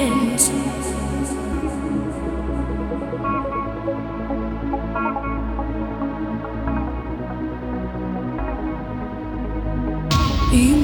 innocent Remember